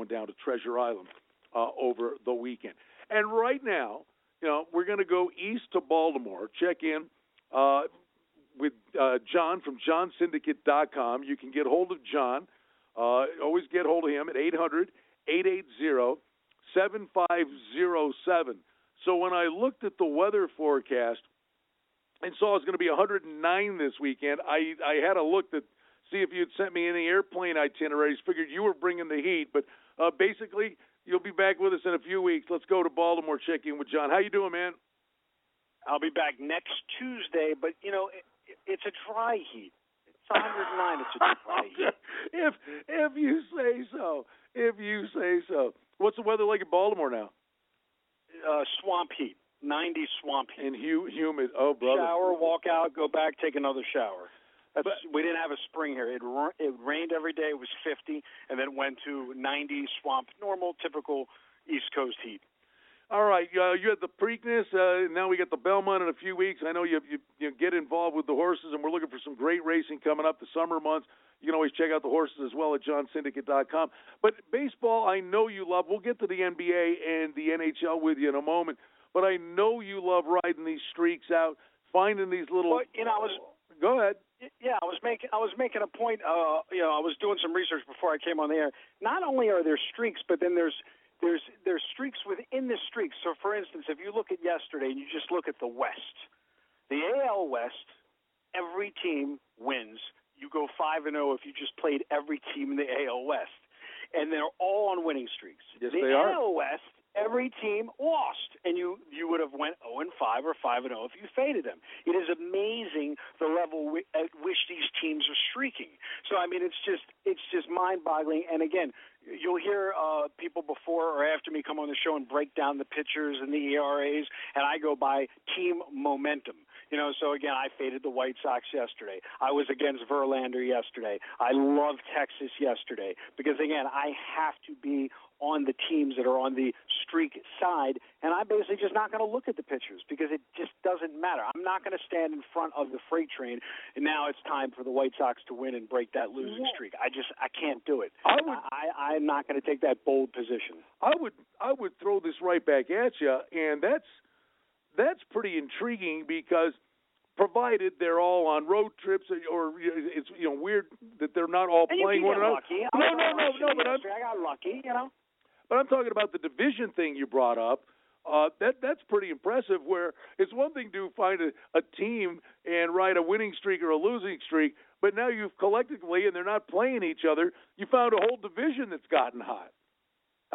going down to Treasure Island uh, over the weekend. And right now, you know, we're going to go east to Baltimore. Check in uh, with uh, John from johnsyndicate.com. You can get hold of John. Uh, always get hold of him at 800 880 7507. So when I looked at the weather forecast and saw it was going to be 109 this weekend, I, I had a look to see if you'd sent me any airplane itineraries. Figured you were bringing the heat, but uh, basically you'll be back with us in a few weeks. Let's go to Baltimore. Check in with John. How you doing, man? I'll be back next Tuesday, but you know it, it's a dry heat. It's 109. It's a dry heat. if if you say so, if you say so. What's the weather like in Baltimore now? Uh, swamp heat. 90 swamp heat. And hu- humid. Oh, brother. Shower, walk out, go back, take another shower. That's, but, we didn't have a spring here. It it rained every day. It was 50, and then went to 90 swamp, normal, typical East Coast heat. All right, uh, you had the Preakness. Uh, now we got the Belmont in a few weeks. I know you, you you get involved with the horses, and we're looking for some great racing coming up the summer months. You can always check out the horses as well at johnsyndicate.com. But baseball, I know you love. We'll get to the NBA and the NHL with you in a moment. But I know you love riding these streaks out, finding these little. Well, you know, I was. Go ahead. Yeah, I was making I was making a point. Uh, you know, I was doing some research before I came on the air. Not only are there streaks, but then there's there's there's streaks within the streaks. So, for instance, if you look at yesterday and you just look at the West, the AL West, every team wins. You go five and zero oh if you just played every team in the AL West, and they're all on winning streaks. Yes, the they are. AL West every team lost, and you you would have went 0 and 5 or 5 and 0 if you faded them. It is amazing the level at which these teams are streaking. So I mean, it's just it's just mind-boggling. And again, you'll hear uh, people before or after me come on the show and break down the pitchers and the ERAs, and I go by team momentum. You know, so again, I faded the White Sox yesterday. I was against Verlander yesterday. I love Texas yesterday because again, I have to be on the teams that are on the streak side, and I'm basically just not going to look at the pitchers because it just doesn't matter. I'm not going to stand in front of the freight train, and now it's time for the White Sox to win and break that losing streak. I just I can't do it. I would. I, I'm not going to take that bold position. I would. I would throw this right back at you, and that's that's pretty intriguing because provided they're all on road trips or it's you know weird that they're not all and playing one another. Lucky. No, no, no, no, but I'm, I got lucky, you know. But I'm talking about the division thing you brought up. Uh, that that's pretty impressive. Where it's one thing to find a, a team and ride a winning streak or a losing streak, but now you've collectively and they're not playing each other. You found a whole division that's gotten hot.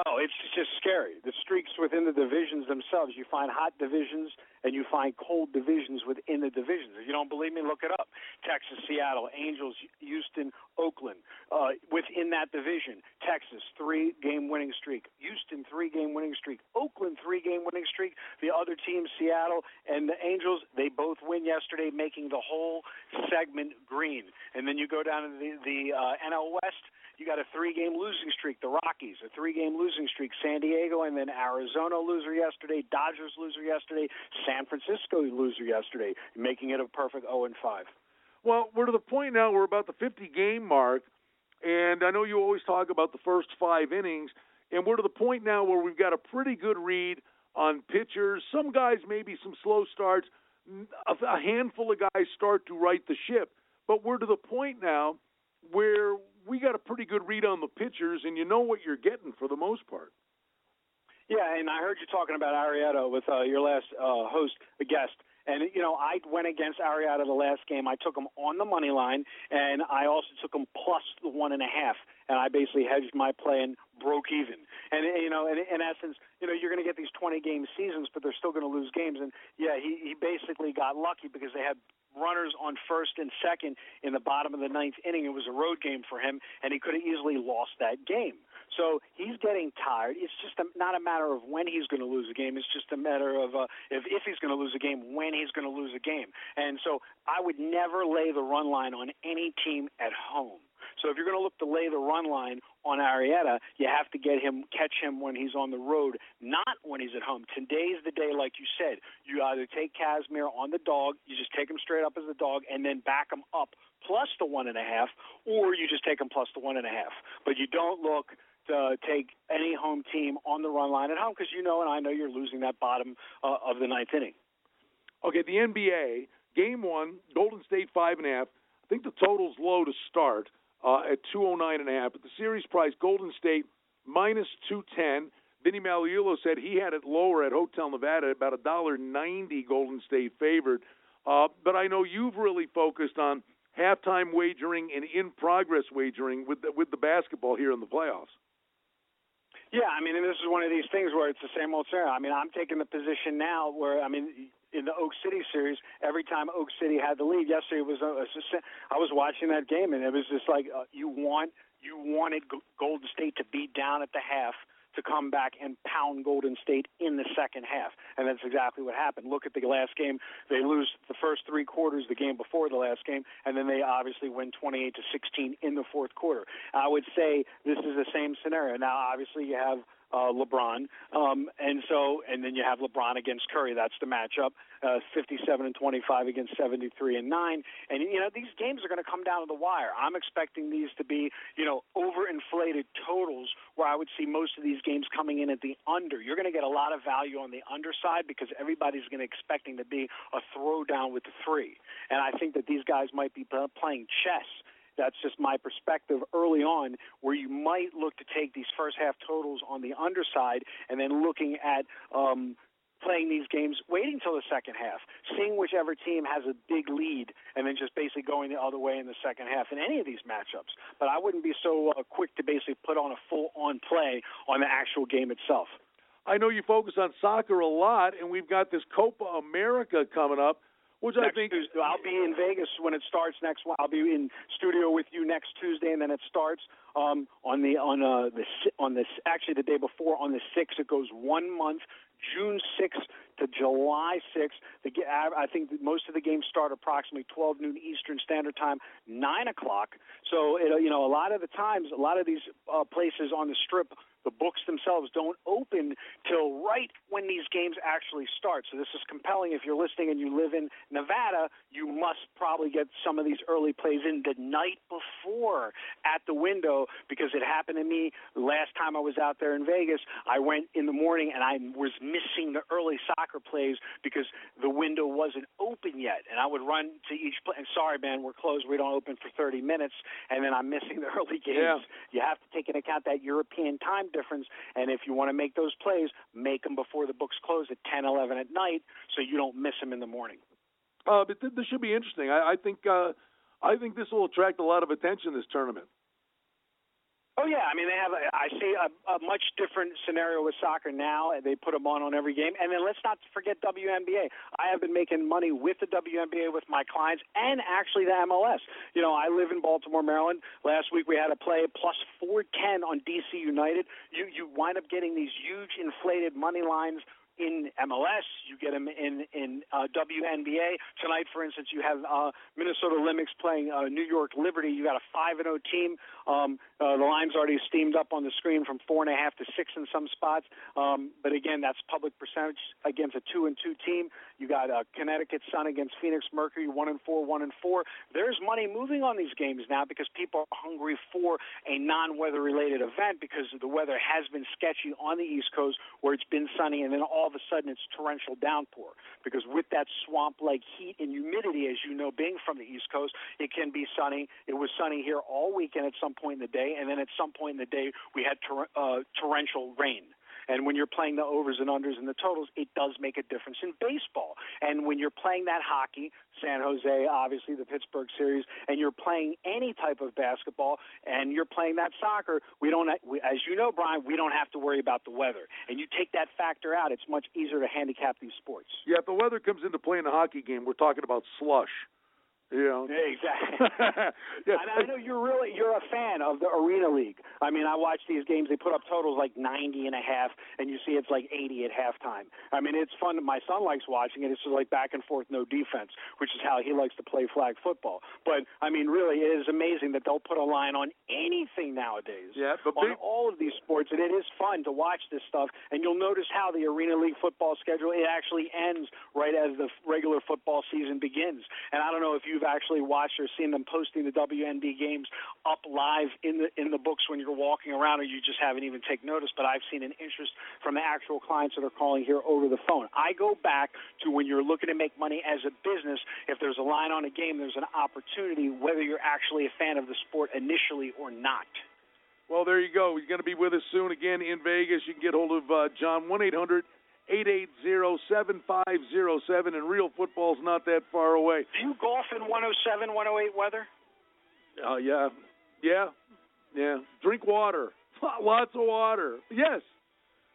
Oh, it's just scary. The streaks within the divisions themselves. You find hot divisions and you find cold divisions within the divisions. If you don't believe me, look it up. Texas, Seattle, Angels, Houston, Oakland. Uh, within that division, Texas, three game winning streak. Houston, three game winning streak. Oakland, three game winning streak. The other teams, Seattle and the Angels, they both win yesterday, making the whole segment green. And then you go down to the, the uh, NL West you got a three-game losing streak. The Rockies, a three-game losing streak. San Diego, and then Arizona loser yesterday. Dodgers loser yesterday. San Francisco loser yesterday, making it a perfect 0 and 5. Well, we're to the point now. We're about the 50-game mark, and I know you always talk about the first five innings, and we're to the point now where we've got a pretty good read on pitchers. Some guys maybe some slow starts. A handful of guys start to right the ship, but we're to the point now where we got a pretty good read on the pitchers, and you know what you're getting for the most part. Yeah, and I heard you talking about Arrieta with uh, your last uh, host, a guest. And you know, I went against Arrieta the last game. I took him on the money line, and I also took him plus the one and a half. And I basically hedged my play and broke even. And you know, in, in essence, you know, you're going to get these 20 game seasons, but they're still going to lose games. And yeah, he he basically got lucky because they had runners on first and second in the bottom of the ninth inning. It was a road game for him, and he could have easily lost that game. So he's getting tired. It's just a, not a matter of when he's going to lose a game. It's just a matter of uh, if, if he's going to lose a game, when he's going to lose a game. And so I would never lay the run line on any team at home. So if you're going to look to lay the run line on Arrieta, you have to get him, catch him when he's on the road, not when he's at home. Today's the day, like you said. You either take Kazmir on the dog, you just take him straight up as a dog, and then back him up plus the one and a half, or you just take him plus the one and a half. But you don't look uh, take any home team on the run line at home because you know and I know you're losing that bottom uh, of the ninth inning. Okay, the NBA game one, Golden State five and a half. I think the total's low to start uh, at two oh nine and a half. But the series price, Golden State minus two ten. Vinny Magliulo said he had it lower at Hotel Nevada, about a dollar ninety. Golden State favored. Uh, but I know you've really focused on halftime wagering and in progress wagering with the, with the basketball here in the playoffs. Yeah, I mean, and this is one of these things where it's the same old scenario. I mean, I'm taking the position now where I mean, in the Oak City series, every time Oak City had the lead, yesterday was a, I was watching that game and it was just like uh, you want you wanted Golden State to be down at the half to come back and pound Golden State in the second half. And that's exactly what happened. Look at the last game. They lose the first three quarters, the game before the last game, and then they obviously win 28 to 16 in the fourth quarter. I would say this is the same scenario. Now, obviously, you have uh, LeBron, um, and so and then you have LeBron against Curry. That's the matchup. Uh, 57 and 25 against 73 and nine. And you know these games are going to come down to the wire. I'm expecting these to be you know overinflated totals where I would see most of these games coming in at the under. You're going to get a lot of value on the underside because everybody's going to expecting to be a throwdown with the three. And I think that these guys might be playing chess that's just my perspective early on, where you might look to take these first half totals on the underside and then looking at um, playing these games, waiting till the second half, seeing whichever team has a big lead, and then just basically going the other way in the second half in any of these matchups. But I wouldn't be so uh, quick to basically put on a full on play on the actual game itself. I know you focus on soccer a lot, and we've got this Copa America coming up which next I think Tuesday. I'll be in Vegas when it starts next. I'll be in studio with you next Tuesday, and then it starts um, on the on uh, the on this actually the day before on the sixth. It goes one month, June sixth to July sixth. The I think most of the games start approximately 12 noon Eastern Standard Time, nine o'clock. So it, you know a lot of the times, a lot of these uh, places on the strip the books themselves don't open till right when these games actually start. So this is compelling. If you're listening and you live in Nevada, you must probably get some of these early plays in the night before at the window because it happened to me last time I was out there in Vegas. I went in the morning and I was missing the early soccer plays because the window wasn't open yet. And I would run to each play. And sorry, man, we're closed. We don't open for 30 minutes. And then I'm missing the early games. Yeah. You have to take into account that European time difference. And if you want to make those plays, make them before the books close at 10, 11 at night, so you don't miss them in the morning. Uh, but th- this should be interesting. I, I think uh, I think this will attract a lot of attention. This tournament. Oh yeah, I mean they have. A, I see a, a much different scenario with soccer now. They put them on on every game, and then let's not forget WNBA. I have been making money with the WNBA with my clients, and actually the MLS. You know, I live in Baltimore, Maryland. Last week we had a play plus four ten on DC United. You you wind up getting these huge inflated money lines in MLS. You get them in in uh, WNBA tonight. For instance, you have uh, Minnesota Lynx playing uh, New York Liberty. You got a five and zero oh team. Um, uh, the line's already steamed up on the screen from four and a half to six in some spots. Um, but again, that's public percentage against a two and two team. You got uh, Connecticut Sun against Phoenix Mercury, one and four, one and four. There's money moving on these games now because people are hungry for a non-weather related event because the weather has been sketchy on the East Coast where it's been sunny and then all of a sudden it's torrential downpour. Because with that swamp-like heat and humidity, as you know, being from the East Coast, it can be sunny. It was sunny here all weekend at some point in the day, and then at some point in the day we had tor- uh, torrential rain. And when you're playing the overs and unders and the totals, it does make a difference in baseball. And when you're playing that hockey, San Jose, obviously the Pittsburgh series, and you're playing any type of basketball, and you're playing that soccer, we don't, as you know, Brian, we don't have to worry about the weather. And you take that factor out, it's much easier to handicap these sports. Yeah, if the weather comes into play in a hockey game, we're talking about slush. You know. Exactly. yeah. And I know you're really you're a fan of the Arena League. I mean, I watch these games. They put up totals like 90 and a half, and you see it's like 80 at halftime. I mean, it's fun. My son likes watching it. It's just like back and forth, no defense, which is how he likes to play flag football. But I mean, really, it is amazing that they'll put a line on anything nowadays. Yeah, but on all of these sports, and it is fun to watch this stuff. And you'll notice how the Arena League football schedule it actually ends right as the regular football season begins. And I don't know if you you've actually watched or seen them posting the WNB games up live in the in the books when you're walking around, or you just haven't even take notice. But I've seen an interest from the actual clients that are calling here over the phone. I go back to when you're looking to make money as a business. If there's a line on a game, there's an opportunity, whether you're actually a fan of the sport initially or not. Well, there you go. He's going to be with us soon again in Vegas. You can get hold of uh, John one eight hundred eight eight zero seven five zero seven, and real football's not that far away. Do you golf in 107, 108 weather? Uh, yeah, yeah, yeah. Drink water, lots of water. Yes.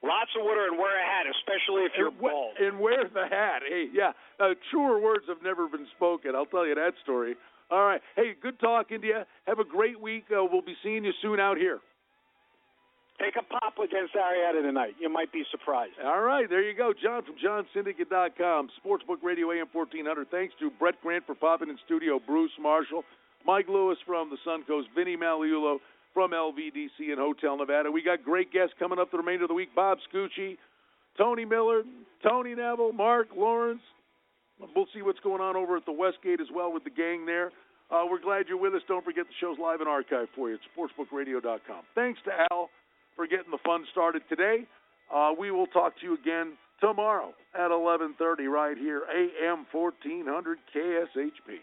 Lots of water and wear a hat, especially if you're and, bald. And wear the hat. Hey, yeah. Uh, truer words have never been spoken. I'll tell you that story. All right. Hey, good talking to you. Have a great week. Uh, we'll be seeing you soon out here. Take a pop against Arrieta tonight. You might be surprised. All right, there you go. John from JohnSyndicate.com, Sportsbook Radio AM 1400. Thanks to Brett Grant for popping in studio, Bruce Marshall, Mike Lewis from the Suncoast, Vinny Magliulo from LVDC in Hotel Nevada. We got great guests coming up the remainder of the week. Bob Scucci, Tony Miller, Tony Neville, Mark Lawrence. We'll see what's going on over at the Westgate as well with the gang there. Uh, we're glad you're with us. Don't forget the show's live and archived for you at sportsbookradio.com. Thanks to Al for getting the fun started today. Uh, we will talk to you again tomorrow at 11:30 right here, AM 1400 KSHP.